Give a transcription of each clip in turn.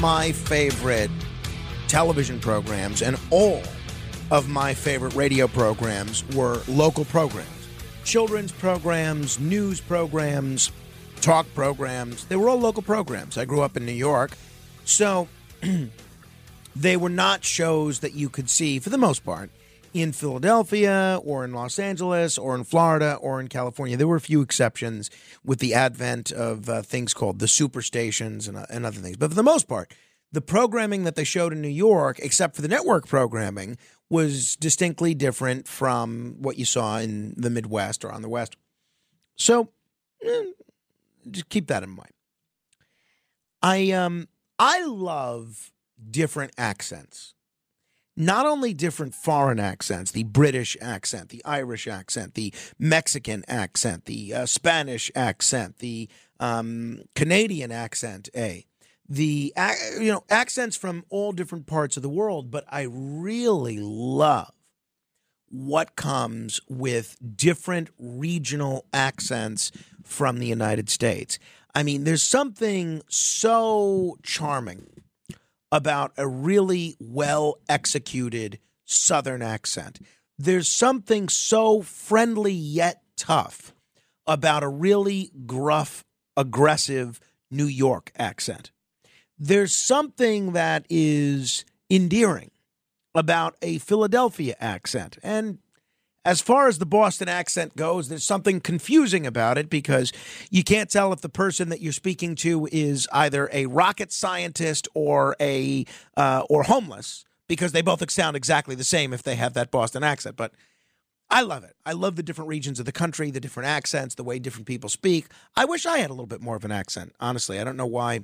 My favorite television programs and all of my favorite radio programs were local programs. Children's programs, news programs, talk programs. They were all local programs. I grew up in New York. So they were not shows that you could see, for the most part, in Philadelphia or in Los Angeles or in Florida or in California. There were a few exceptions with the advent of uh, things called the superstations and, uh, and other things. But for the most part, the programming that they showed in New York, except for the network programming, was distinctly different from what you saw in the Midwest or on the West. So eh, just keep that in mind. I um I love different accents not only different foreign accents, the British accent, the Irish accent, the Mexican accent, the uh, Spanish accent, the um, Canadian accent, a the you know accents from all different parts of the world, but I really love what comes with different regional accents from the United States. I mean, there's something so charming about a really well executed Southern accent. There's something so friendly yet tough about a really gruff, aggressive New York accent. There's something that is endearing about a Philadelphia accent. And as far as the Boston accent goes, there's something confusing about it because you can't tell if the person that you're speaking to is either a rocket scientist or a uh, or homeless because they both sound exactly the same if they have that Boston accent. But I love it. I love the different regions of the country, the different accents, the way different people speak. I wish I had a little bit more of an accent. Honestly, I don't know why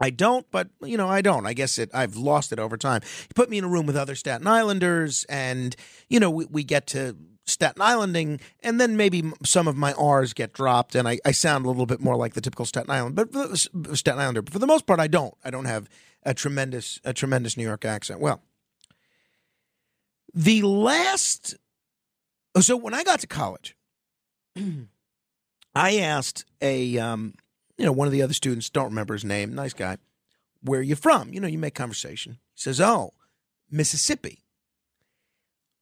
I don't, but you know, I don't. I guess it. I've lost it over time. You put me in a room with other Staten Islanders, and you know, we, we get to Staten Islanding, and then maybe some of my R's get dropped, and I, I sound a little bit more like the typical Staten Island, but Staten Islander. But for the most part, I don't. I don't have a tremendous a tremendous New York accent. Well, the last. So when I got to college, I asked a um, you know, one of the other students, don't remember his name, nice guy, where are you from? You know, you make conversation. He says, oh, Mississippi.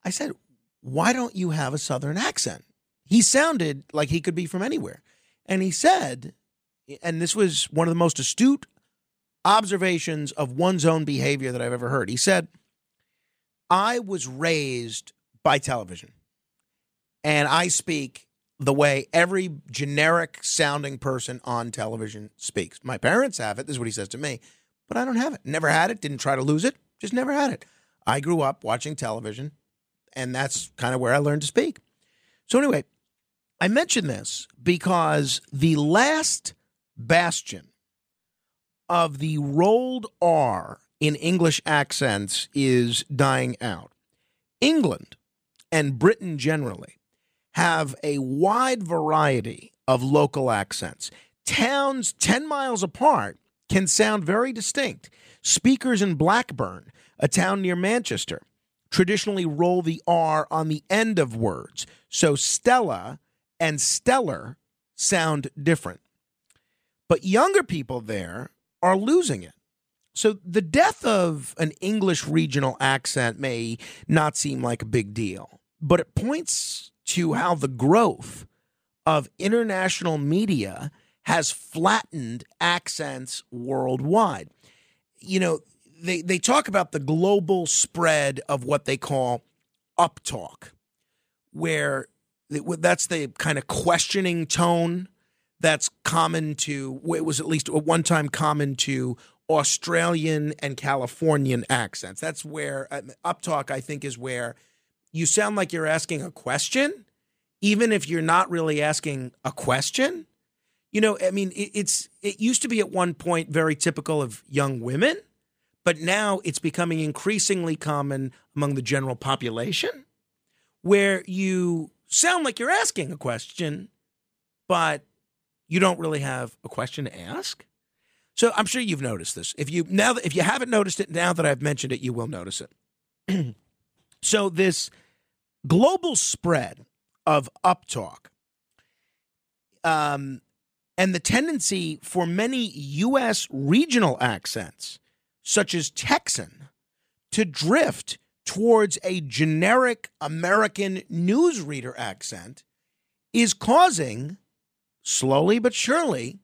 I said, why don't you have a Southern accent? He sounded like he could be from anywhere. And he said, and this was one of the most astute observations of one's own behavior that I've ever heard. He said, I was raised by television and I speak the way every generic sounding person on television speaks. My parents have it. This is what he says to me, but I don't have it. Never had it. Didn't try to lose it. Just never had it. I grew up watching television, and that's kind of where I learned to speak. So, anyway, I mention this because the last bastion of the rolled R in English accents is dying out. England and Britain generally have a wide variety of local accents. Towns 10 miles apart can sound very distinct. Speakers in Blackburn, a town near Manchester, traditionally roll the R on the end of words. So Stella and stellar sound different. But younger people there are losing it. So the death of an English regional accent may not seem like a big deal, but it points to how the growth of international media has flattened accents worldwide. You know, they they talk about the global spread of what they call uptalk, where that's the kind of questioning tone that's common to it was at least one time common to Australian and Californian accents. That's where uh, uptalk I think is where you sound like you're asking a question even if you're not really asking a question. You know, I mean, it, it's it used to be at one point very typical of young women, but now it's becoming increasingly common among the general population, where you sound like you're asking a question, but you don't really have a question to ask. So I'm sure you've noticed this. If you now if you haven't noticed it now that I've mentioned it, you will notice it. so this global spread of uptalk um, and the tendency for many U.S. regional accents, such as Texan, to drift towards a generic American newsreader accent is causing, slowly but surely,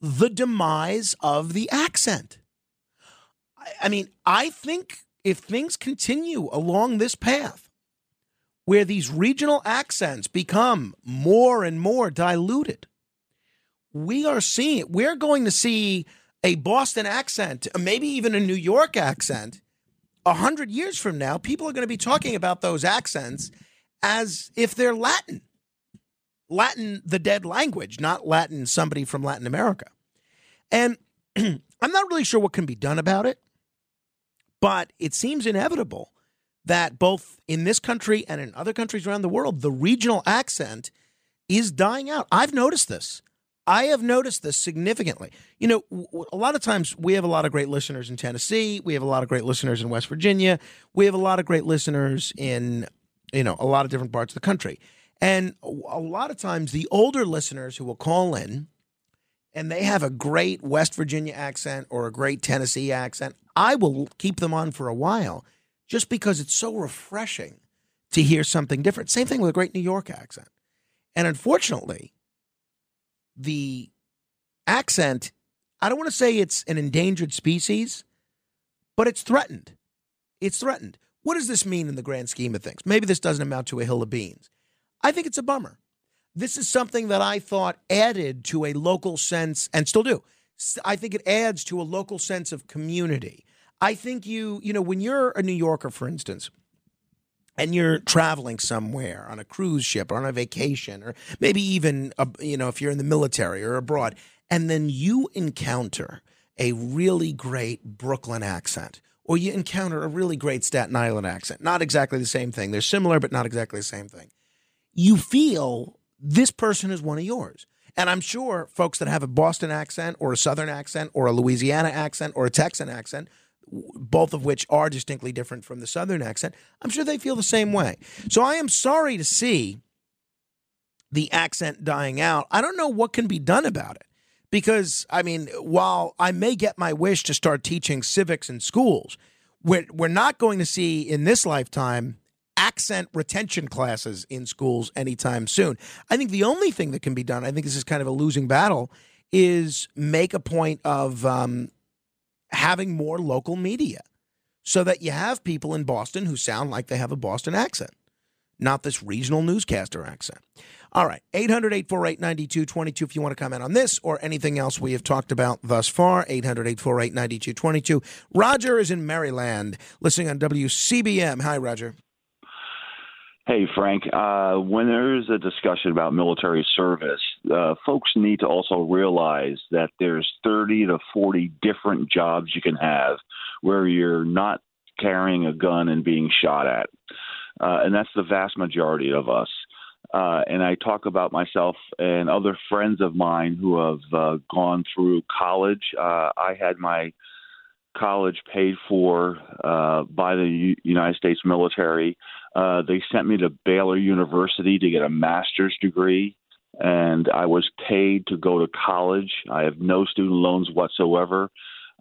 the demise of the accent. I mean, I think if things continue along this path, where these regional accents become more and more diluted. We are seeing, we're going to see a Boston accent, maybe even a New York accent. A hundred years from now, people are going to be talking about those accents as if they're Latin. Latin, the dead language, not Latin, somebody from Latin America. And I'm not really sure what can be done about it, but it seems inevitable that both in this country and in other countries around the world, the regional accent is dying out. I've noticed this. I have noticed this significantly. You know, a lot of times we have a lot of great listeners in Tennessee. We have a lot of great listeners in West Virginia. We have a lot of great listeners in, you know, a lot of different parts of the country. And a lot of times the older listeners who will call in and they have a great West Virginia accent or a great Tennessee accent, I will keep them on for a while just because it's so refreshing to hear something different. Same thing with a great New York accent. And unfortunately, the accent, I don't want to say it's an endangered species, but it's threatened. It's threatened. What does this mean in the grand scheme of things? Maybe this doesn't amount to a hill of beans. I think it's a bummer. This is something that I thought added to a local sense, and still do. I think it adds to a local sense of community. I think you, you know, when you're a New Yorker, for instance, and you're traveling somewhere on a cruise ship or on a vacation, or maybe even, a, you know, if you're in the military or abroad, and then you encounter a really great Brooklyn accent, or you encounter a really great Staten Island accent, not exactly the same thing. They're similar, but not exactly the same thing. You feel this person is one of yours. And I'm sure folks that have a Boston accent or a Southern accent or a Louisiana accent or a Texan accent both of which are distinctly different from the Southern accent, I'm sure they feel the same way. So I am sorry to see the accent dying out. I don't know what can be done about it. Because, I mean, while I may get my wish to start teaching civics in schools, we're, we're not going to see in this lifetime accent retention classes in schools anytime soon. I think the only thing that can be done, I think this is kind of a losing battle, is make a point of um, having more local media so that you have people in Boston who sound like they have a Boston accent, not this regional newscaster accent. All right, 800 848 9222 if you want to comment on this or anything else we have talked about thus far. 800 848 9222. Roger is in Maryland, listening on WCBM. Hi, Roger. Hey, Frank. Uh, when there's a discussion about military service, uh, folks need to also realize that there's 30 to 40 different jobs you can have where you're not carrying a gun and being shot at. Uh, and that's the vast majority of us. Uh, and I talk about myself and other friends of mine who have uh, gone through college. Uh, I had my college paid for uh, by the U- United States military. Uh, they sent me to Baylor University to get a master's degree, and I was paid to go to college. I have no student loans whatsoever.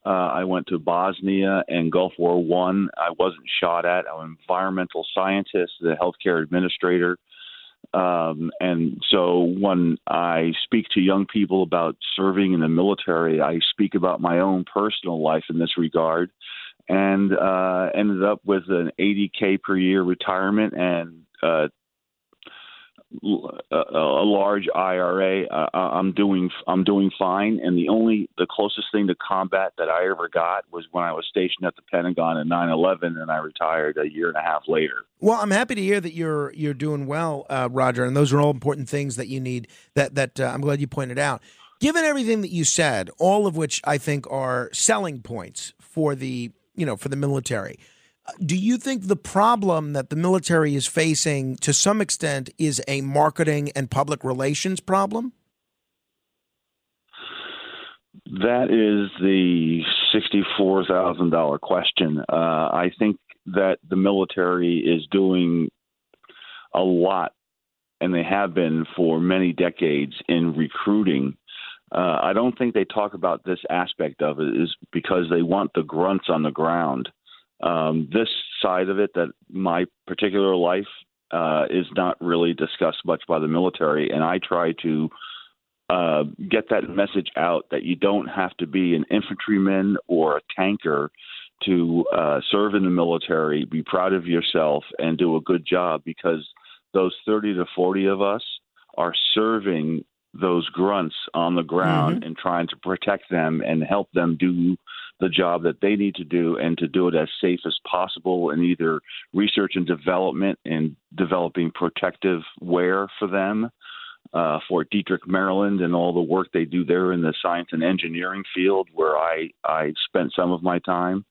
Uh, I went to Bosnia and Gulf War One. I. I wasn't shot at. I'm an environmental scientist, a healthcare administrator. Um, and so when I speak to young people about serving in the military, I speak about my own personal life in this regard and uh, ended up with an 80K per year retirement and uh, a, large IRA. Uh, I'm doing I'm doing fine, and the only the closest thing to combat that I ever got was when I was stationed at the Pentagon in 9/11, and I retired a year and a half later. Well, I'm happy to hear that you're you're doing well, uh, Roger, and those are all important things that you need. That that uh, I'm glad you pointed out. Given everything that you said, all of which I think are selling points for the you know for the military do you think the problem that the military is facing to some extent is a marketing and public relations problem? That is the $64,000 question. Uh, I think that the military is doing a lot, and they have been for many decades in recruiting. Uh, I don't think they talk about this aspect of it is because they want the grunts on the ground. Um, this side of it, that my particular life uh, is not really discussed much by the military, and I try to uh, get that message out that you don't have to be an infantryman or a tanker to uh, serve in the military, be proud of yourself, and do a good job because those 30 to 40 of us are serving those grunts on the ground mm-hmm. and trying to protect them and help them do the job that they need to do and to do it as safe as possible in either research and development and developing protective wear for them. Uh, Fort Detrick, Maryland, and all the work they do there in the science and engineering field, where I I spent some of my time,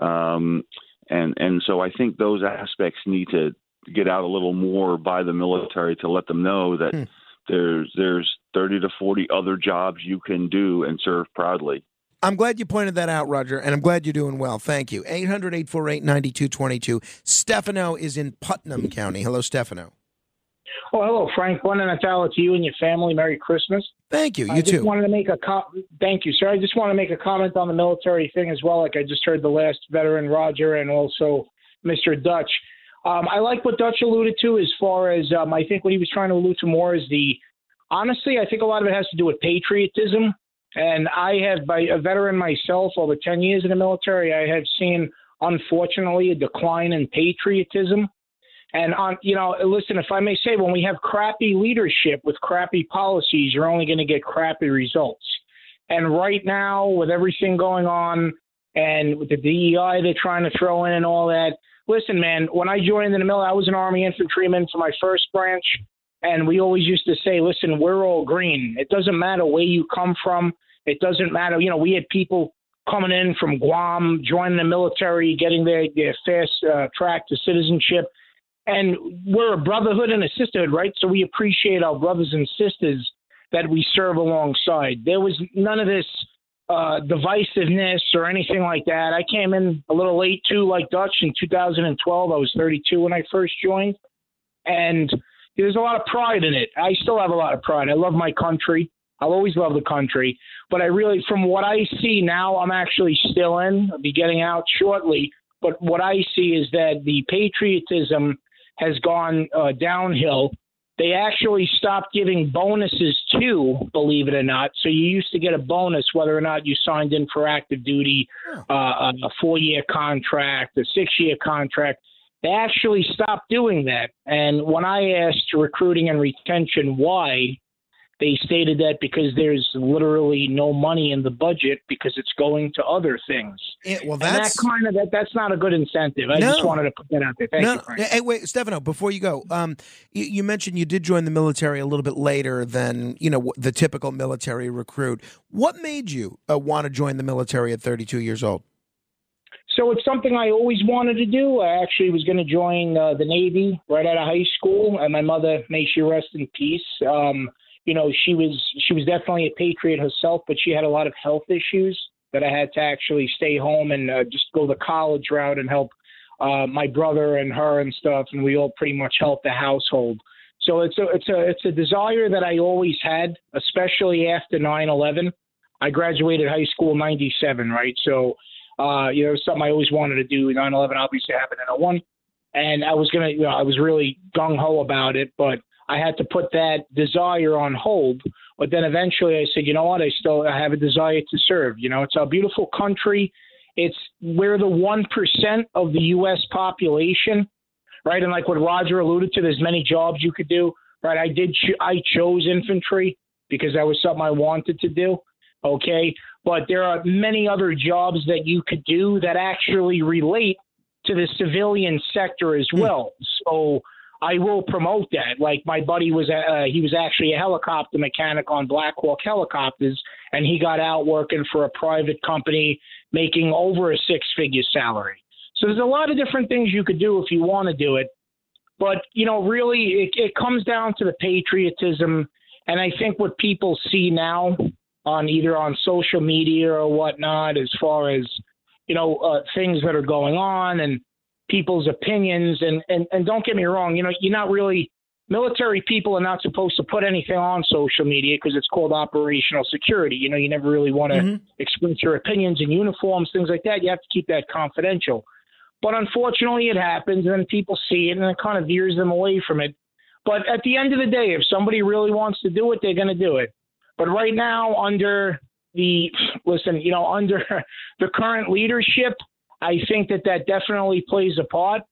um, and and so I think those aspects need to get out a little more by the military to let them know that hmm. There's there's 30 to 40 other jobs you can do and serve proudly. I'm glad you pointed that out, Roger, and I'm glad you're doing well. Thank you. 800 848 9222. Stefano is in Putnam County. Hello, Stefano. Oh, hello, Frank. One and a to you and your family. Merry Christmas. Thank you. You I just too. wanted to make a co- thank you, sir. I just want to make a comment on the military thing as well. Like I just heard the last veteran, Roger, and also Mr. Dutch. Um, I like what Dutch alluded to as far as um, I think what he was trying to allude to more is the honestly, I think a lot of it has to do with patriotism. And I have, by a veteran myself, over 10 years in the military, I have seen, unfortunately, a decline in patriotism. And on, you know, listen, if I may say, when we have crappy leadership with crappy policies, you're only going to get crappy results. And right now, with everything going on, and with the DEI they're trying to throw in and all that, listen, man, when I joined in the military, I was an Army infantryman for my first branch. And we always used to say, listen, we're all green. It doesn't matter where you come from. It doesn't matter. You know, we had people coming in from Guam, joining the military, getting their, their fast uh, track to citizenship. And we're a brotherhood and a sisterhood, right? So we appreciate our brothers and sisters that we serve alongside. There was none of this uh, divisiveness or anything like that. I came in a little late too, like Dutch in 2012. I was 32 when I first joined. And there's a lot of pride in it. I still have a lot of pride. I love my country. I'll always love the country. But I really, from what I see now, I'm actually still in. I'll be getting out shortly. But what I see is that the patriotism has gone uh, downhill. They actually stopped giving bonuses too, believe it or not. So you used to get a bonus whether or not you signed in for active duty, uh, a four year contract, a six year contract. They actually stopped doing that. And when I asked recruiting and retention why, they stated that because there's literally no money in the budget because it's going to other things. Yeah, well, that's that kind of that. That's not a good incentive. I no, just wanted to put that out there. Thank no, you. Frank. Hey, wait, Stefano. Before you go, um, you, you, mentioned you did join the military a little bit later than you know the typical military recruit. What made you uh, want to join the military at 32 years old? So it's something I always wanted to do. I actually was going to join uh, the Navy right out of high school, and my mother, may she rest in peace. Um, you know, she was she was definitely a patriot herself, but she had a lot of health issues that I had to actually stay home and uh, just go the college route and help uh, my brother and her and stuff, and we all pretty much helped the household. So it's a it's a it's a desire that I always had, especially after 9/11. I graduated high school '97, right? So uh, you know, something I always wanted to do. 9/11 obviously happened in 01, and I was gonna, you know, I was really gung ho about it, but I had to put that desire on hold. But then eventually I said, you know what? I still I have a desire to serve. You know, it's a beautiful country. It's we're the one percent of the U.S. population, right? And like what Roger alluded to, there's many jobs you could do, right? I did I chose infantry because that was something I wanted to do. Okay, but there are many other jobs that you could do that actually relate to the civilian sector as hmm. well. So I will promote that. Like my buddy was, uh, he was actually a helicopter mechanic on Black Hawk helicopters, and he got out working for a private company, making over a six-figure salary. So there's a lot of different things you could do if you want to do it. But you know, really, it, it comes down to the patriotism, and I think what people see now on either on social media or whatnot, as far as you know, uh, things that are going on and people's opinions. And, and, and don't get me wrong, you know, you're not really, military people are not supposed to put anything on social media because it's called operational security. You know, you never really want to mm-hmm. express your opinions in uniforms, things like that. You have to keep that confidential. But unfortunately, it happens, and people see it, and it kind of veers them away from it. But at the end of the day, if somebody really wants to do it, they're going to do it. But right now, under the listen, you know, under the current leadership, I think that that definitely plays a part.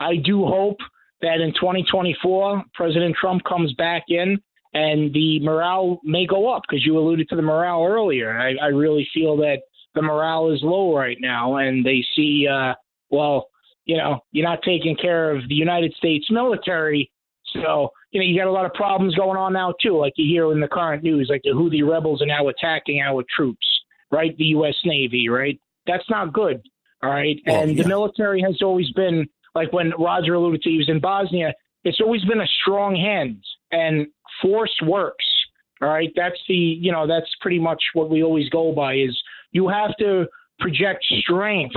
I do hope that in 2024, President Trump comes back in and the morale may go up because you alluded to the morale earlier. I, I really feel that the morale is low right now, and they see, uh, well, you know, you're not taking care of the United States military, so you know you got a lot of problems going on now too. Like you hear in the current news, like the Houthi rebels are now attacking our troops, right? The U.S. Navy, right? That's not good. All right, well, and yeah. the military has always been like when Roger alluded to, he was in Bosnia. It's always been a strong hand, and force works. All right, that's the you know that's pretty much what we always go by is you have to project strength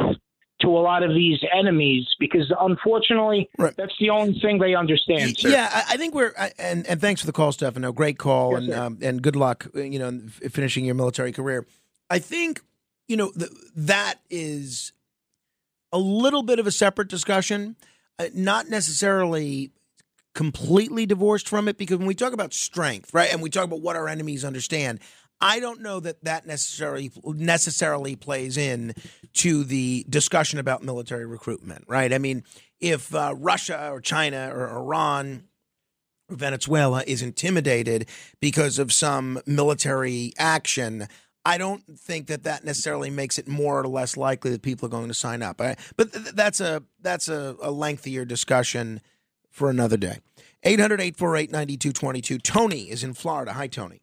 to a lot of these enemies because unfortunately right. that's the only thing they understand. Sir. Yeah, I think we're and and thanks for the call, Stefano. Great call yes, and um, and good luck. You know, finishing your military career. I think you know the, that is a little bit of a separate discussion, uh, not necessarily completely divorced from it because when we talk about strength, right, and we talk about what our enemies understand, I don't know that that necessarily necessarily plays in to the discussion about military recruitment, right? I mean, if uh, Russia or China or Iran or Venezuela is intimidated because of some military action, I don't think that that necessarily makes it more or less likely that people are going to sign up. But that's a that's a, a lengthier discussion for another day. 800 848 9222. Tony is in Florida. Hi, Tony.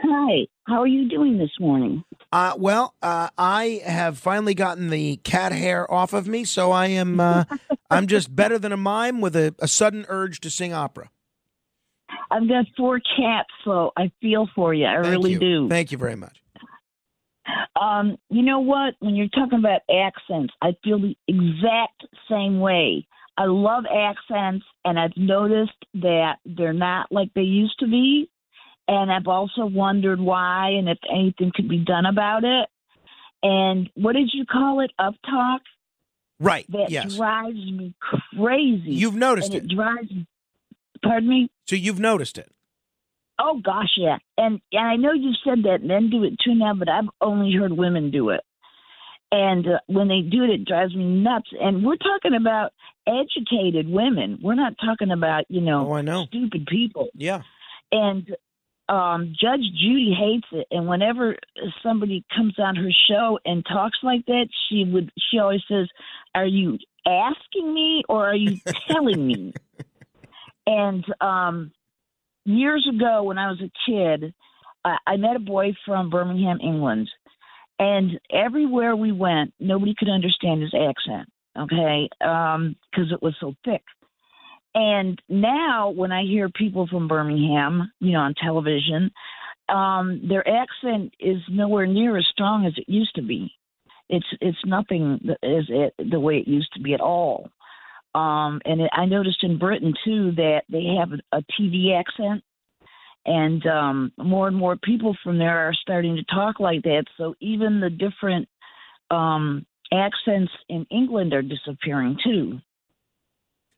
Hi, how are you doing this morning? Uh, well, uh, I have finally gotten the cat hair off of me, so I am uh, I'm just better than a mime with a, a, sudden urge to sing opera. I've got four cats, so I feel for you. I Thank really you. do. Thank you very much. Um, you know what? When you're talking about accents, I feel the exact same way. I love accents, and I've noticed that they're not like they used to be and I've also wondered why and if anything could be done about it. And what did you call it? Up talk? Right. That yes. drives me crazy. You've noticed it. It drives. Pardon me. So you've noticed it. Oh gosh, yeah. And and I know you said that men do it too now, but I've only heard women do it. And uh, when they do it, it drives me nuts. And we're talking about educated women. We're not talking about you know, oh, I know. stupid people. Yeah. And um, Judge Judy hates it, and whenever somebody comes on her show and talks like that, she would she always says, "Are you asking me or are you telling me?" And um, years ago, when I was a kid, I, I met a boy from Birmingham, England, and everywhere we went, nobody could understand his accent. Okay, because um, it was so thick. And now, when I hear people from Birmingham, you know, on television, um, their accent is nowhere near as strong as it used to be. It's it's nothing as it, the way it used to be at all. Um, and it, I noticed in Britain too that they have a TV accent, and um, more and more people from there are starting to talk like that. So even the different um, accents in England are disappearing too.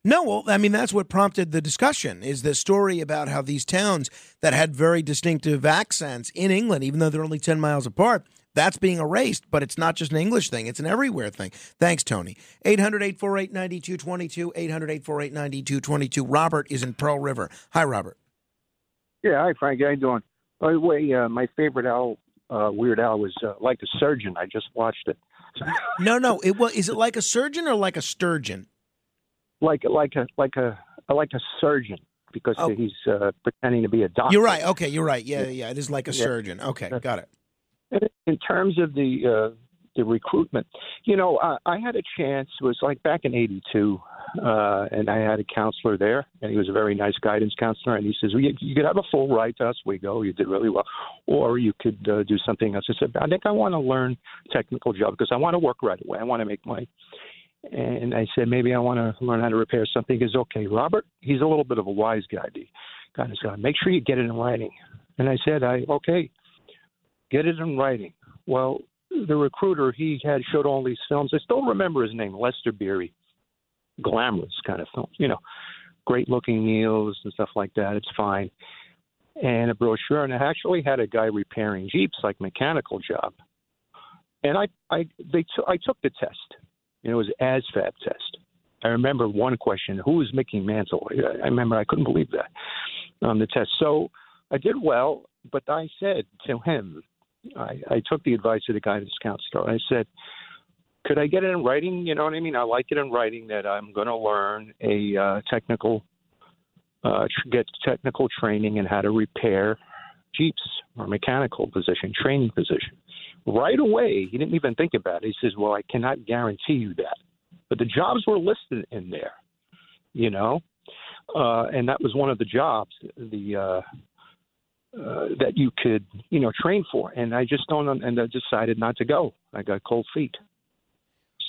No, well, I mean that's what prompted the discussion is the story about how these towns that had very distinctive accents in England, even though they're only ten miles apart, that's being erased. But it's not just an English thing; it's an everywhere thing. Thanks, Tony. 800-848-9222, 800-848-9222. Robert is in Pearl River. Hi, Robert. Yeah, hi Frank. How you doing? By the way, uh, my favorite Al, uh, Weird Al, was uh, like a surgeon. I just watched it. no, no. It was. Is it like a surgeon or like a sturgeon? Like like a like a like a surgeon because Oh. he's uh, pretending to be a doctor. You're right. Okay, you're right. Yeah, yeah. It is like a Yeah. surgeon. Okay, got it. In terms of the uh, the recruitment, you know, I, I had a chance. It was like back in '82, uh, and I had a counselor there, and he was a very nice guidance counselor. And he says, well, you, "You could have a full ride to Oswego. You did really well, or you could uh, do something else." I said, "I think I want to learn technical job because I want to work right away. I want to make money." And I said, maybe I want to learn how to repair something. He okay, Robert, he's a little bit of a wise guy. The guy is going, make sure you get it in writing. And I said, I okay, get it in writing. Well, the recruiter, he had showed all these films. I still remember his name, Lester Beery. Glamorous kind of films, you know, great looking meals and stuff like that. It's fine. And a brochure, and I actually had a guy repairing Jeeps, like mechanical job. And I, I, they, t- I took the test. Know, it was ASVAB test. I remember one question: Who is Mickey Mantle? I remember I couldn't believe that on the test. So I did well, but I said to him, I, I took the advice of the guidance counselor. I said, "Could I get it in writing? You know what I mean? I like it in writing that I'm going to learn a uh, technical, uh, get technical training in how to repair Jeeps or mechanical position, training position." Right away, he didn't even think about it. He says, "Well, I cannot guarantee you that." but the jobs were listed in there, you know, uh, and that was one of the jobs the uh, uh, that you could you know train for. And I just don't, and I decided not to go. I got cold feet,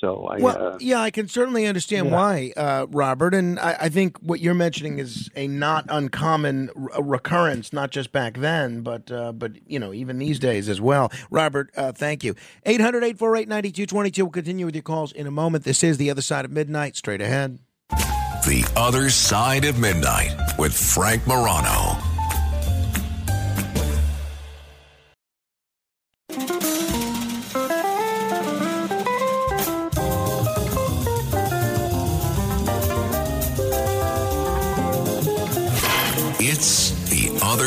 so I. Well, uh, yeah, I can certainly understand yeah. why, uh, Robert. And I, I think what you're mentioning is a not uncommon r- recurrence, not just back then, but uh, but you know even these days as well. Robert, uh, thank you. 800-848-9222. We'll continue with your calls in a moment. This is the other side of midnight. Straight ahead. The Other Side of Midnight with Frank Morano.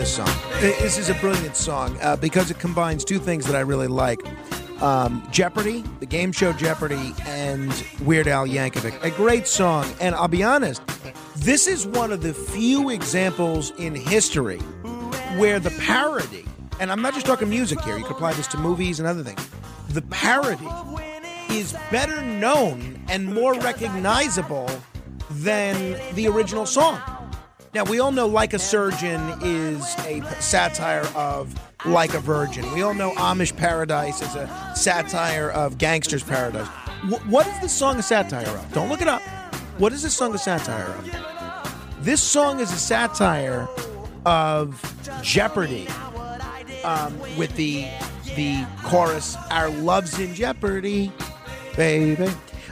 This song. This is a brilliant song uh, because it combines two things that I really like. Um, Jeopardy, the game show Jeopardy, and Weird Al Yankovic. A great song. And I'll be honest, this is one of the few examples in history where the parody, and I'm not just talking music here, you can apply this to movies and other things, the parody is better known and more recognizable than the original song. Now, we all know Like a Surgeon is a satire of Like a Virgin. We all know Amish Paradise is a satire of Gangster's Paradise. Wh- what is this song a satire of? Don't look it up. What is this song a satire of? This song is a satire of Jeopardy um, with the the chorus, Our Love's in Jeopardy, baby.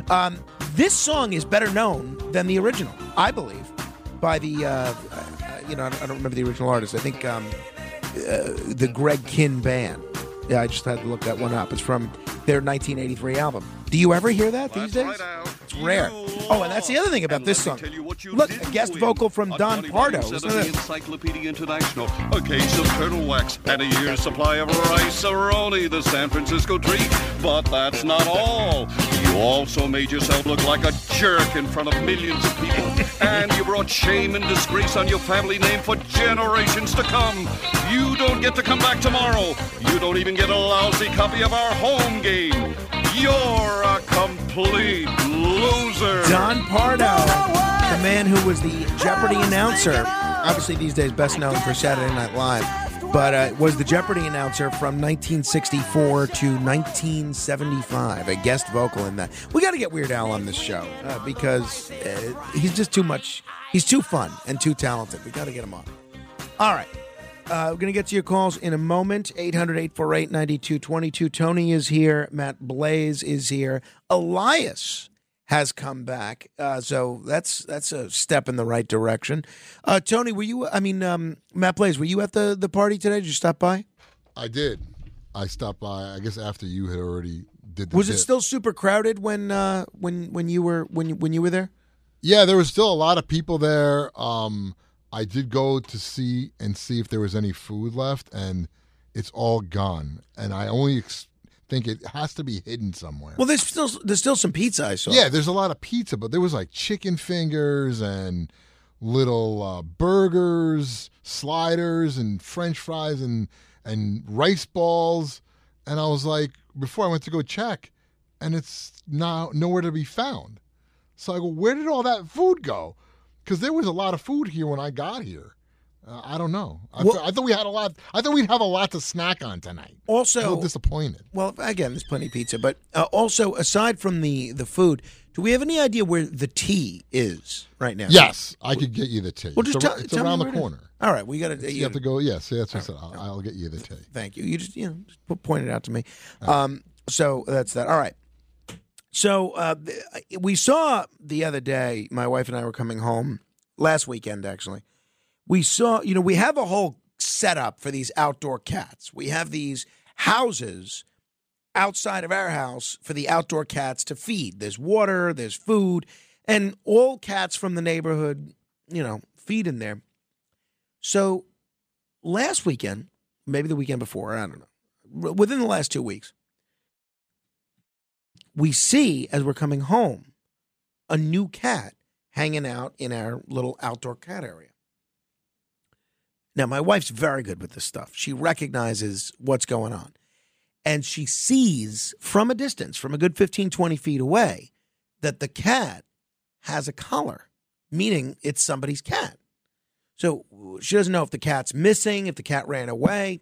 Um, this song is better known than the original, I believe, by the, uh, uh, you know, I don't, remember the original artist. I think um, uh, the Greg Kihn Band. Yeah, I just had to look that one up. It's from their 1983 album. Do you ever hear that these days? It's rare. Oh, and that's the other thing about this song. Look, a guest vocal from Don Pardo. Set Listen the this. Encyclopedia International, a case of turtle wax, and a year's supply of rice-a-roni, the San Francisco treat. But that's not all. You also made yourself look like a jerk in front of millions of people, and you brought shame and disgrace on your family name for generations to come. You don't get to come back tomorrow. You don't even get a lousy copy of our home game. You're a complete loser. Don Pardo, the man who was the Jeopardy announcer, obviously these days best known for Saturday Night Live, but uh, was the Jeopardy announcer from 1964 to 1975, a guest vocal in that. We got to get Weird Al on this show uh, because uh, he's just too much. He's too fun and too talented. We got to get him on. All right. Uh, we're going to get to your calls in a moment. 800 848 9222. Tony is here. Matt Blaze is here. Elias has come back. Uh, so that's that's a step in the right direction. Uh, Tony, were you, I mean, um, Matt Blaze, were you at the, the party today? Did you stop by? I did. I stopped by. I guess after you had already did. The Was it still super crowded when uh, when when you were when you, when you were there? Yeah, there was still a lot of people there. Um, I did go to see and see if there was any food left, and it's all gone. And I only ex- think it has to be hidden somewhere. Well, there's still there's still some pizza I saw. Yeah, there's a lot of pizza, but there was like chicken fingers and little uh, burgers, sliders, and French fries, and and rice balls. And I was like, before I went to go check, and it's now nowhere to be found. So I go, where did all that food go? Because there was a lot of food here when I got here. Uh, I don't know. I, Well- th- I thought we had a lot. I thought we'd have a lot to snack on tonight. I'm a Also, little disappointed. Well, again, there's plenty of pizza, but uh, also aside from the the food, do we have any idea where the tea is right now? Yes, I could get you the tea. Well, just it's tell, ar- it's tell around the is. corner. All right, we got to. You have to go. Yes, that's what I said. I'll, I'll get you the tea. Thank you. You just you know just point it out to me. Um, so that's that. All right. So uh, th- we saw the other day. My wife and I were coming home last weekend. Actually, we saw. You know, we have a whole setup for these outdoor cats. We have these houses outside of our house for the outdoor cats to feed. There's water. There's food, and all cats from the neighborhood, you know, feed in there. So last weekend, maybe the weekend before, I don't know, within the last two weeks, we see as we're coming home a new cat hanging out in our little outdoor cat area. Now, my wife's very good with this stuff. She recognizes what's going on. And she sees from a distance, from a good 15, 20 feet away, that the cat has a collar, meaning it's somebody's cat. So she doesn't know if the cat's missing, if the cat ran away.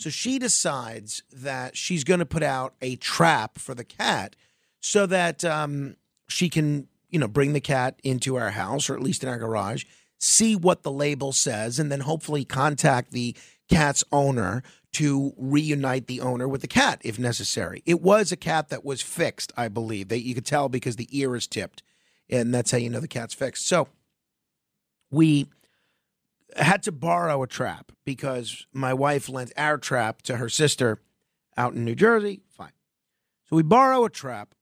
So she decides that she's going to put out a trap for the cat so that um, she can, you know, bring the cat into our house or at least in our garage, see what the label says, and then hopefully contact the cat's owner to reunite the owner with the cat if necessary. It was a cat that was fixed, I believe. That you could tell because the ear is tipped, and that's how you know the cat's fixed. So we had to borrow a trap because my wife lent our trap to her sister out in New Jersey. Fine. So we borrow a trap,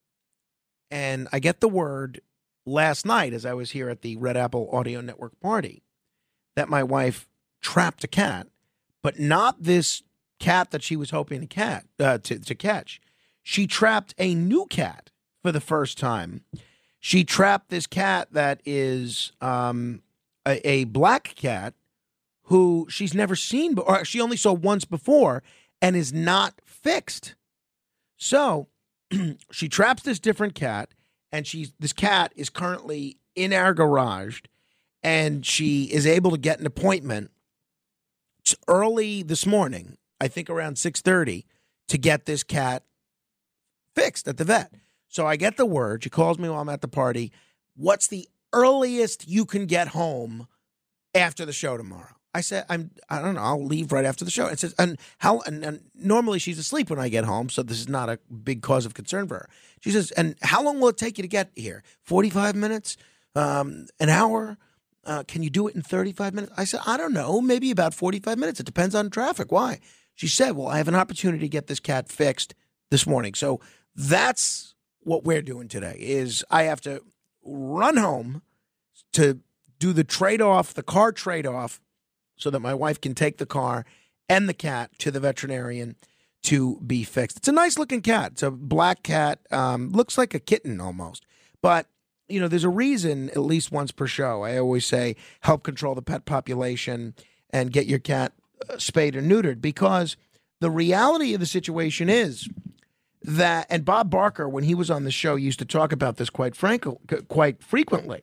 and I get the word last night as I was here at the Red Apple Audio Network party that my wife trapped a cat, but not this cat that she was hoping to cat uh, to, to catch. She trapped a new cat for the first time. She trapped this cat that is um, a, a black cat who she's never seen, or she only saw once before, and is not fixed. So she traps this different cat, and she's this cat is currently in our garage, and she is able to get an appointment t- early this morning. I think around six thirty to get this cat fixed at the vet. So I get the word. She calls me while I'm at the party. What's the earliest you can get home after the show tomorrow? I said, I'm, I don't know, I'll leave right after the show. It says, and how, and, and normally she's asleep when I get home, so this is not a big cause of concern for her. She says, and how long will it take you to get here? 45 minutes? Um, an hour? Uh, can you do it in 35 minutes? I said, I don't know, maybe about 45 minutes. It depends on traffic. Why? She said, well, I have an opportunity to get this cat fixed this morning. So that's what we're doing today is I have to run home to do the trade off, the car trade off, so that my wife can take the car and the cat to the veterinarian to be fixed. It's a nice looking cat. It's a black cat. Um, looks like a kitten almost. But, you know, there's a reason, at least once per show, I always say help control the pet population and get your cat uh, spayed or neutered because the reality of the situation is that, and Bob Barker, when he was on the show, used to talk about this quite frank, quite frequently,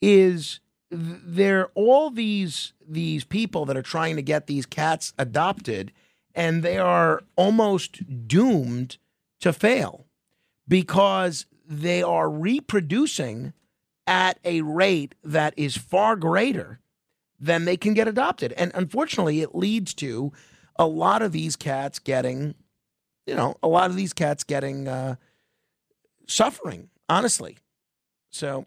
is there are all these these people that are trying to get these cats adopted and they are almost doomed to fail because they are reproducing at a rate that is far greater than they can get adopted. And unfortunately it leads to a lot of these cats getting you know a lot of these cats getting uh, suffering honestly. So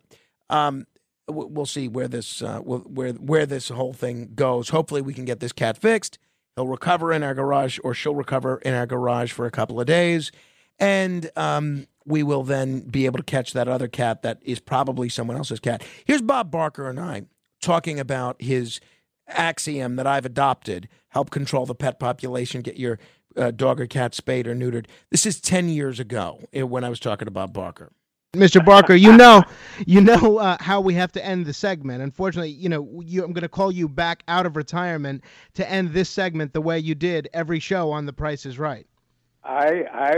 um, we'll see where this uh, where where this whole thing goes. Hopefully, we can get this cat fixed. He'll recover in our garage, or she'll recover in our garage for a couple of days, and um, we will then be able to catch that other cat that is probably someone else's cat. Here's Bob Barker and I talking about his axiom that I've adopted: help control the pet population, get your uh, dog or cat spayed or neutered. This is ten years ago eh, when I was talking to Bob Barker. Mr. Barker, you know, you know uh, how we have to end the segment. Unfortunately, you know, you, I'm going to call you back out of retirement to end this segment the way you did every show on The Price Is Right. I I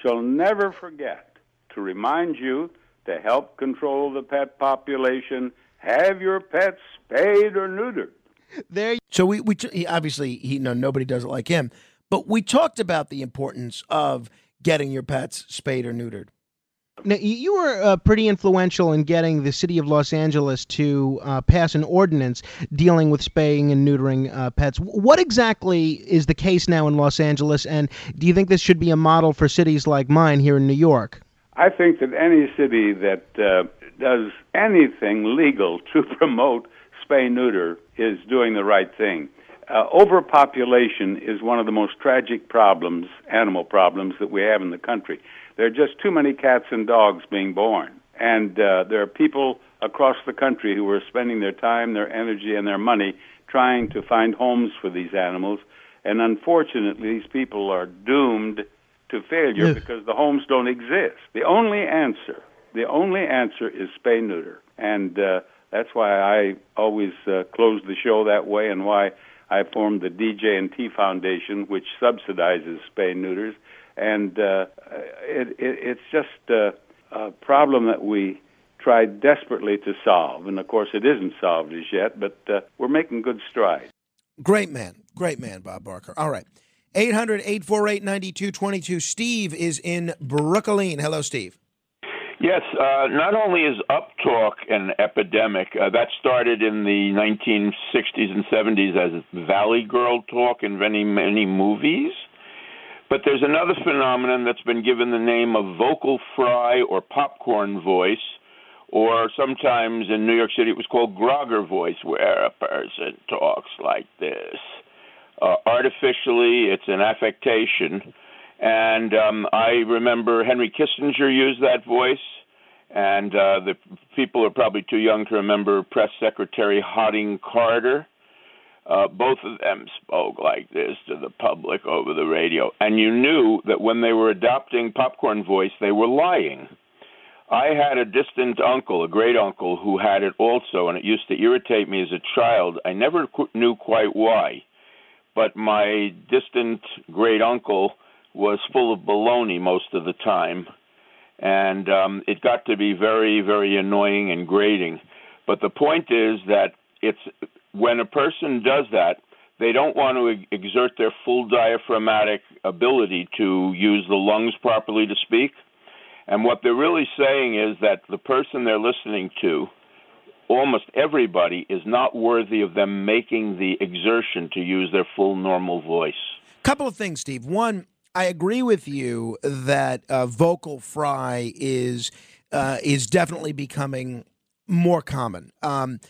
shall never forget to remind you to help control the pet population. Have your pets spayed or neutered. There. So we we he, obviously he no nobody does it like him, but we talked about the importance of getting your pets spayed or neutered. Now, you were uh, pretty influential in getting the city of Los Angeles to uh, pass an ordinance dealing with spaying and neutering uh, pets. What exactly is the case now in Los Angeles, and do you think this should be a model for cities like mine here in New York? I think that any city that uh, does anything legal to promote spay neuter is doing the right thing. Uh, overpopulation is one of the most tragic problems, animal problems, that we have in the country. There are just too many cats and dogs being born. And uh, there are people across the country who are spending their time, their energy, and their money trying to find homes for these animals. And unfortunately, these people are doomed to failure yes. because the homes don't exist. The only answer, the only answer is spay neuter. And uh, that's why I always uh, close the show that way and why I formed the DJ and T Foundation, which subsidizes spay neuters and uh, it, it, it's just a, a problem that we tried desperately to solve. And of course, it isn't solved as yet, but uh, we're making good strides. Great man. Great man, Bob Barker. All right. 800 848 9222. Steve is in Brooklyn. Hello, Steve. Yes, uh, not only is uptalk an epidemic, uh, that started in the 1960s and 70s as Valley Girl talk in many, many movies. But there's another phenomenon that's been given the name of vocal fry or popcorn voice, or sometimes in New York City it was called grogger voice, where a person talks like this. Uh, artificially, it's an affectation. And um, I remember Henry Kissinger used that voice, and uh, the people are probably too young to remember Press Secretary Hodding Carter uh, both of them spoke like this to the public over the radio, and you knew that when they were adopting popcorn voice, they were lying. I had a distant uncle, a great uncle, who had it also, and it used to irritate me as a child. I never knew quite why, but my distant great uncle was full of baloney most of the time, and um, it got to be very, very annoying and grating. But the point is that it's when a person does that, they don't want to exert their full diaphragmatic ability to use the lungs properly to speak. And what they're really saying is that the person they're listening to, almost everybody, is not worthy of them making the exertion to use their full normal voice. Couple of things, Steve. One, I agree with you that uh, vocal fry is uh, is definitely becoming more common. Um,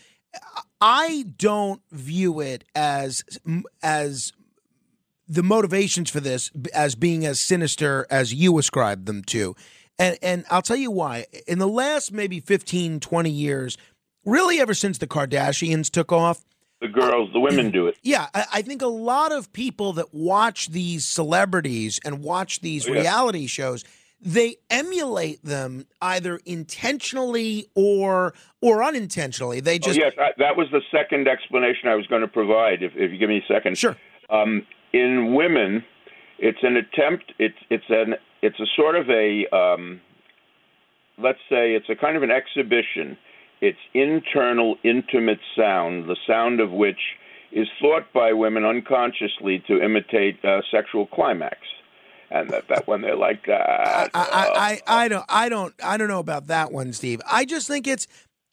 I don't view it as as the motivations for this as being as sinister as you ascribe them to. And and I'll tell you why. In the last maybe 15, 20 years, really ever since the Kardashians took off, The girls, the women do it. yeah, I, I think a lot of people that watch these celebrities and watch these Oh, yeah. reality shows, they emulate them either intentionally or or unintentionally. They just oh, yes, I, that was the second explanation I was going to provide. If, if you give me a second, sure. Um, in women, it's an attempt. It's it's an it's a sort of a um, let's say it's a kind of an exhibition. It's internal, intimate sound, the sound of which is thought by women unconsciously to imitate uh, sexual climax, and that, that when they're like that, I, I, I, I don't I don't I don't know about that one, Steve. I just think it's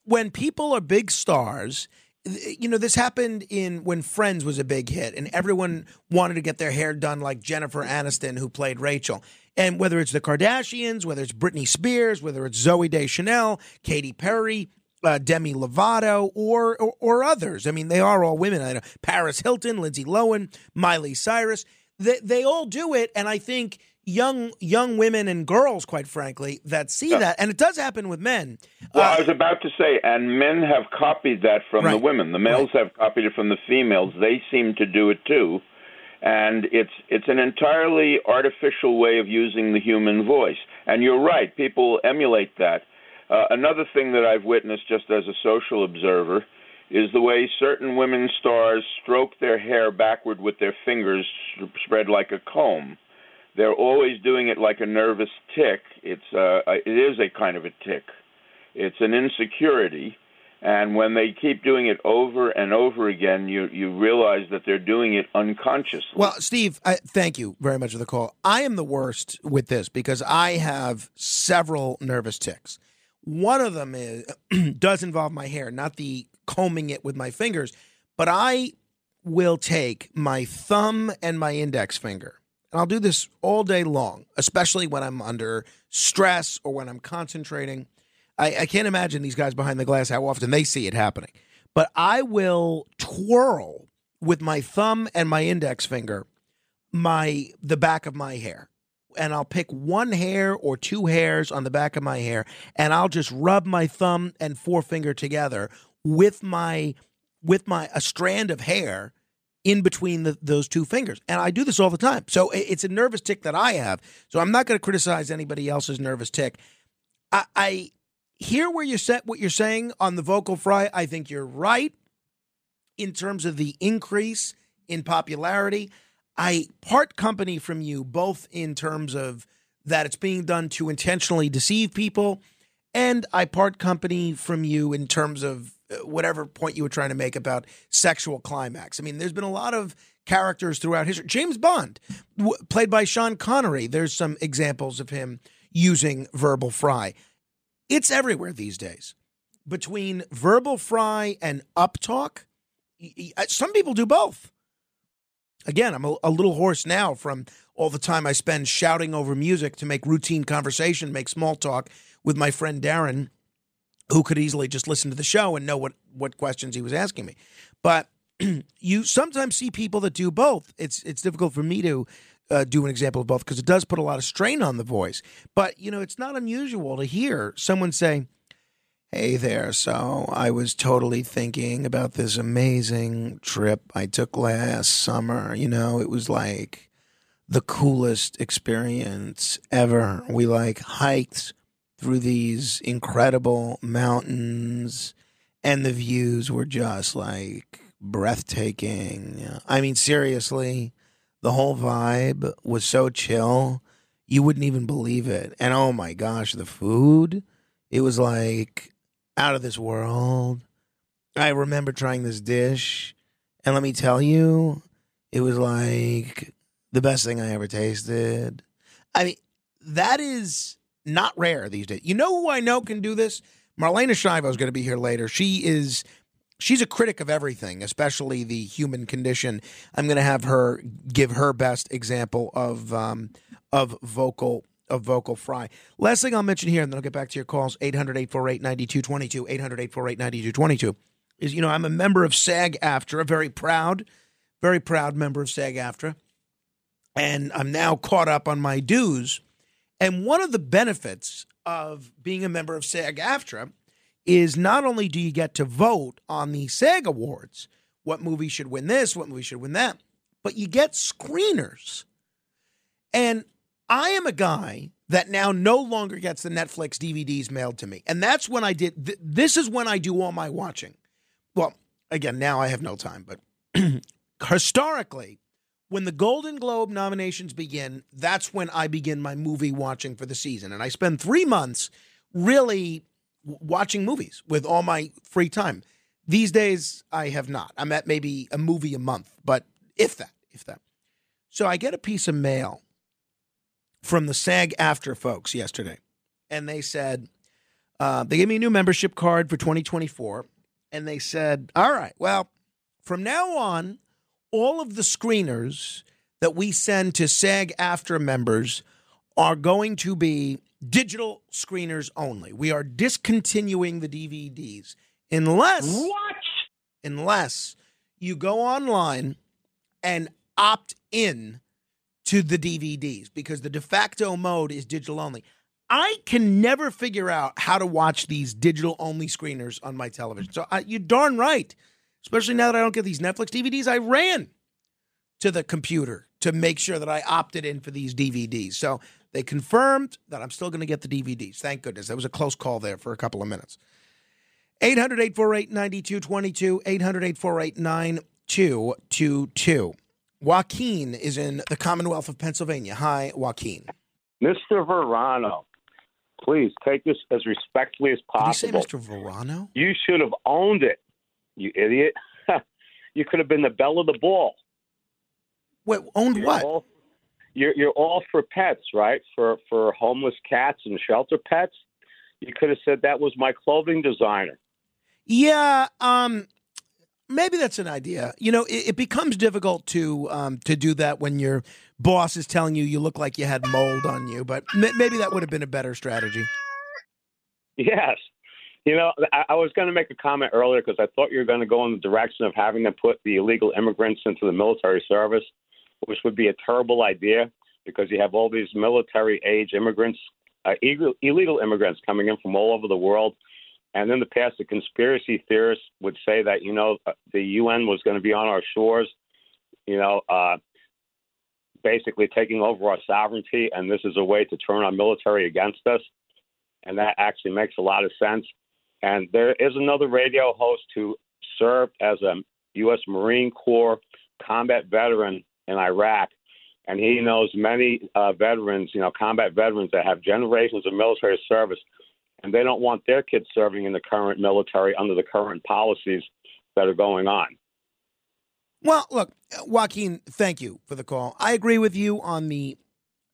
when people are big stars. You know, this happened in when Friends was a big hit, and everyone wanted to get their hair done like Jennifer Aniston, who played Rachel. And whether it's the Kardashians, whether it's Britney Spears, whether it's Zooey Deschanel, Katy Perry, uh, Demi Lovato, or, or or others. I mean, they are all women. I know Paris Hilton, Lindsay Lohan, Miley Cyrus. They they all do it, and I think young young women and girls, quite frankly, that see that, and it does happen with men. Well, I was about to say, and men have copied that from the women. The males have copied it from the females. They seem to do it too, and it's it's an entirely artificial way of using the human voice. And you're right; people emulate that. Uh, another thing that I've witnessed, just as a social observer, is the way certain women stars stroke their hair backward with their fingers spread like a comb. They're always doing it like a nervous tick. It's uh, it is a kind of a tick. It's an insecurity, and when they keep doing it over and over again, you you realize that they're doing it unconsciously. Well, Steve, I, thank you very much for the call. I am the worst with this because I have several nervous ticks. One of them is does involve my hair, not the combing it with my fingers, but I will take my thumb and my index finger, and I'll do this all day long, especially when I'm under stress or when I'm concentrating. I, I can't imagine these guys behind the glass how often they see it happening, but I will twirl with my thumb and my index finger my the back of my hair. And I'll pick one hair or two hairs on the back of my hair and I'll just rub my thumb and forefinger together with my with my a strand of hair in between the, those two fingers. And I do this all the time. So it's a nervous tick that I have. So I'm not going to criticize anybody else's nervous tick. I, I hear where you set what you're saying on the vocal fry. I think you're right in terms of the increase in popularity. I part company from you both in terms of that it's being done to intentionally deceive people, and I part company from you in terms of whatever point you were trying to make about sexual climax. I mean, there's been a lot of characters throughout history. James Bond, w- played by Sean Connery, there's some examples of him using verbal fry. It's everywhere these days. Between verbal fry and uptalk, y- y- uh, some people do both. Again, I'm a, a little hoarse now from all the time I spend shouting over music to make routine conversation, make small talk with my friend Darren, who could easily just listen to the show and know what, what questions he was asking me. But you sometimes see people that do both. It's it's difficult for me to uh, do an example of both because it does put a lot of strain on the voice. But you know, it's not unusual to hear someone say, Hey there. So I was totally thinking about this amazing trip I took last summer. You know, it was like the coolest experience ever. We like hiked through these incredible mountains and the views were just like breathtaking. I mean, seriously, the whole vibe was so chill. You wouldn't even believe it. And oh my gosh, the food, it was like out of this world. I remember trying this dish, and let me tell you, it was like the best thing I ever tasted. I mean, that is not rare these days. You know who I know can do this? Marlena Shivo is going to be here later. She is she's a critic of everything, especially the human condition. I'm going to have her give her best example of um, of vocal of vocal fry. Last thing I'll mention here, and then I'll get back to your calls 800 848 9222, 800 848 9222, is you know, I'm a member of SAG AFTRA, a very proud, very proud member of SAG AFTRA. And I'm now caught up on my dues. And one of the benefits of being a member of SAG AFTRA is not only do you get to vote on the SAG Awards, what movie should win this, what movie should win that, but you get screeners. And I am a guy that now no longer gets the Netflix DVDs mailed to me. And that's when I did, th- this is when I do all my watching. Well, again, now I have no time, but historically, when the Golden Globe nominations begin, that's when I begin my movie watching for the season. And I spend three months really watching movies with all my free time. These days, I have not. I'm at maybe a movie a month, but if that, if that. So I get a piece of mail from the SAG AFTRA folks yesterday, and they said, uh, they gave me a new membership card for 2024, and they said, all right, well, from now on, all of the screeners that we send to SAG AFTRA members are going to be digital screeners only. We are discontinuing the DVDs unless what? Unless you go online and opt in to the DVDs because the de facto mode is digital only. I can never figure out how to watch these digital only screeners on my television. So I, you're darn right. Especially now that I don't get these Netflix DVDs, I ran to the computer to make sure that I opted in for these DVDs. So they confirmed that I'm still going to get the DVDs. Thank goodness. That was a close call there for a couple of minutes. 800 848 9222, 800 848 9222. Joaquin is in the Commonwealth of Pennsylvania. Hi, Joaquin. Mr. Verano, please take this as respectfully as Did you say possible. Mr. Verano? You should have owned it, you idiot. you could have been the belle of the ball. Wait, owned You're what? all- you're you're all for pets, right? For for homeless cats and shelter pets. You could have said that was my clothing designer. Yeah, um, maybe that's an idea. You know, it, it becomes difficult to um, to do that when your boss is telling you you look like you had mold on you. But m- maybe that would have been a better strategy. Yes. You know, I, I was going to make a comment earlier because I thought you were going to go in the direction of having them put the illegal immigrants into the military service, which would be a terrible idea because you have all these military age immigrants, uh, illegal, illegal immigrants coming in from all over the world. And in the past, the conspiracy theorists would say that, you know, uh, the UN was going to be on our shores, you know, uh, basically taking over our sovereignty, and this is a way to turn our military against us and that actually makes a lot of sense. And there is another radio host who served as a U.S. Marine Corps combat veteran in Iraq, and he knows many uh, veterans, you know, combat veterans that have generations of military service, and they don't want their kids serving in the current military under the current policies that are going on. Well, look, Joaquin, thank you for the call. I agree with you on the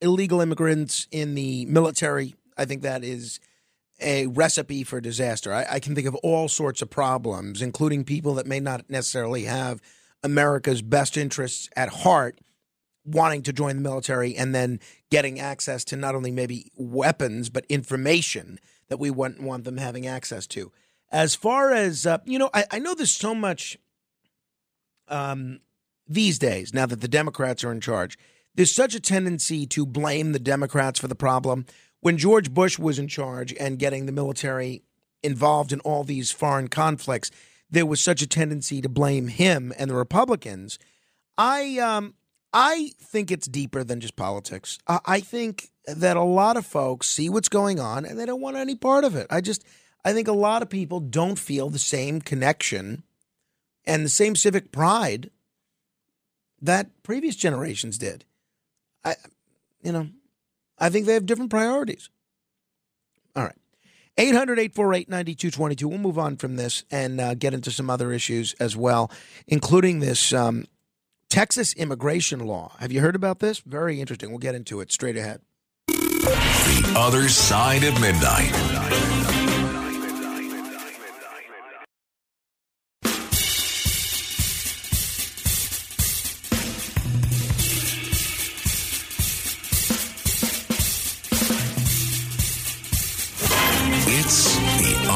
illegal immigrants in the military. I think that is a recipe for disaster. I, I can think of all sorts of problems, including people that may not necessarily have America's best interests at heart, wanting to join the military and then getting access to not only maybe weapons, but information that we wouldn't want them having access to. As far as, uh, you know, I, I know there's so much um, these days, now that the Democrats are in charge, there's such a tendency to blame the Democrats for the problem. When George Bush was in charge and getting the military involved in all these foreign conflicts, there was such a tendency to blame him and the Republicans. I um I think it's deeper than just politics. I, I think that a lot of folks see what's going on and they don't want any part of it. I just I think a lot of people don't feel the same connection and the same civic pride that previous generations did. I, you know, I think they have different priorities. All right. 800 848 9222. We'll move on from this and uh, get into some other issues as well, including this um, Texas immigration law. Have you heard about this? Very interesting. We'll get into it straight ahead. The other side of midnight.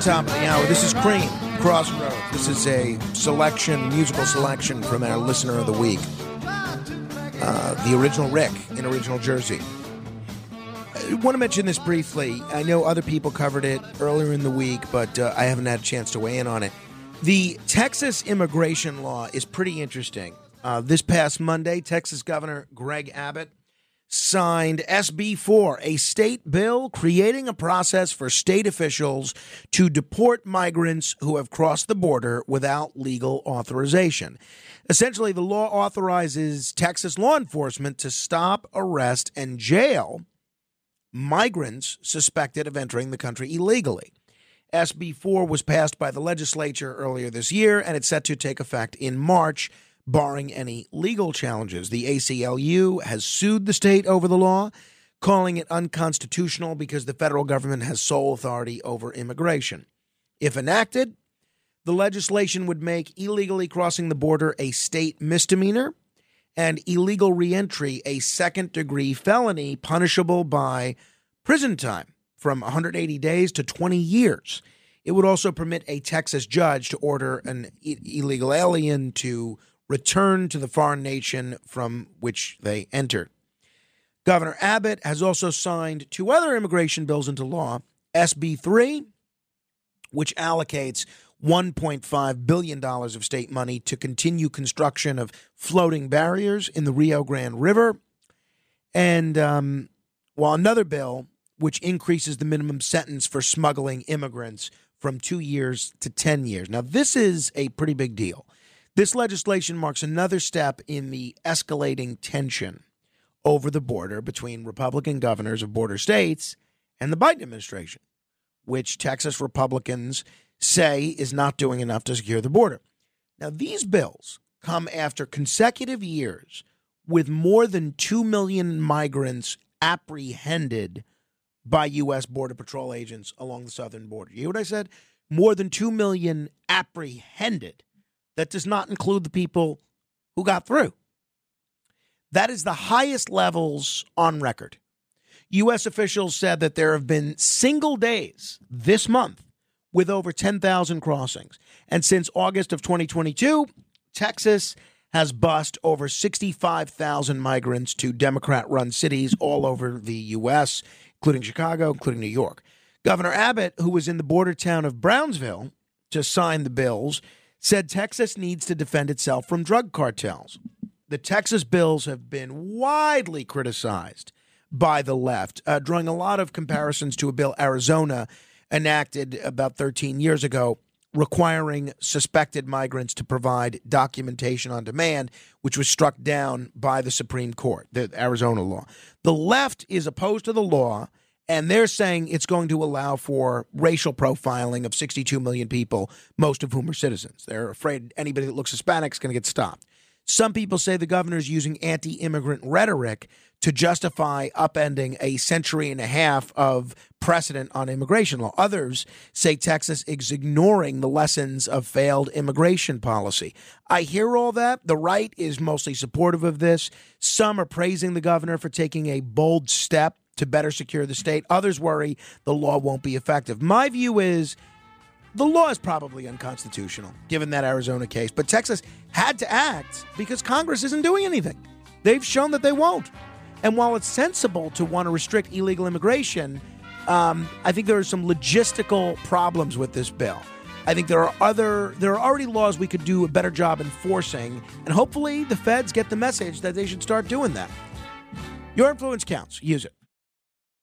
Top of the hour. This is Cream, Crossroads. This is a selection, musical selection from our listener of the week. Uh, the original Rick in original Jersey. I want to mention this briefly. I know other people covered it earlier in the week, but uh, I haven't had a chance to weigh in on it. The Texas immigration law is pretty interesting. Uh, this past Monday, Texas Governor Greg Abbott signed SB 4, a state bill creating a process for state officials to deport migrants who have crossed the border without legal authorization. Essentially, the law authorizes Texas law enforcement to stop, arrest, and jail migrants suspected of entering the country illegally. SB 4 was passed by the legislature earlier this year, and it's set to take effect in March, barring any legal challenges. The ACLU has sued the state over the law, calling it unconstitutional because the federal government has sole authority over immigration. If enacted, the legislation would make illegally crossing the border a state misdemeanor and illegal reentry a second degree felony punishable by prison time from 180 days to 20 years. It would also permit a Texas judge to order an i- illegal alien to return to the foreign nation from which they entered. Governor Abbott has also signed two other immigration bills into law SB 3, which allocates $1.5 billion of state money to continue construction of floating barriers in the Rio Grande River. And um, while another bill, which increases the minimum sentence for smuggling immigrants from two years to 10 years. Now, this is a pretty big deal. This legislation marks another step in the escalating tension over the border between Republican governors of border states and the Biden administration, which Texas Republicans say is not doing enough to secure the border. Now, these bills come after consecutive years with more than 2 million migrants apprehended by U.S. Border Patrol agents along the southern border. You hear what I said? More than 2 million apprehended. That does not include the people who got through. That is the highest levels on record. U.S. officials said that there have been single days this month with over 10,000 crossings. And since August of 2022, Texas has bussed over 65,000 migrants to Democrat run cities all over the U.S., including Chicago, including New York. Governor Abbott, who was in the border town of Brownsville to sign the bills, said Texas needs to defend itself from drug cartels. The Texas bills have been widely criticized by the left, uh, drawing a lot of comparisons to a bill Arizona enacted about 13 years ago requiring suspected migrants to provide documentation on demand, which was struck down by the Supreme Court, the Arizona law. The left is opposed to the law, and they're saying it's going to allow for racial profiling of 62 million people, most of whom are citizens. They're afraid anybody that looks Hispanic is going to get stopped. Some people say the governor is using anti immigrant rhetoric to justify upending a century and a half of precedent on immigration law. Others say Texas is ignoring the lessons of failed immigration policy. I hear all that. The right is mostly supportive of this. Some are praising the governor for taking a bold step to better secure the state. Others worry the law won't be effective. My view is the law is probably unconstitutional, given that Arizona case. But Texas had to act because Congress isn't doing anything. They've shown that they won't. And while it's sensible to want to restrict illegal immigration, um, I think there are some logistical problems with this bill. I think there are other there are already laws we could do a better job enforcing, and hopefully the feds get the message that they should start doing that. Your influence counts. Use it.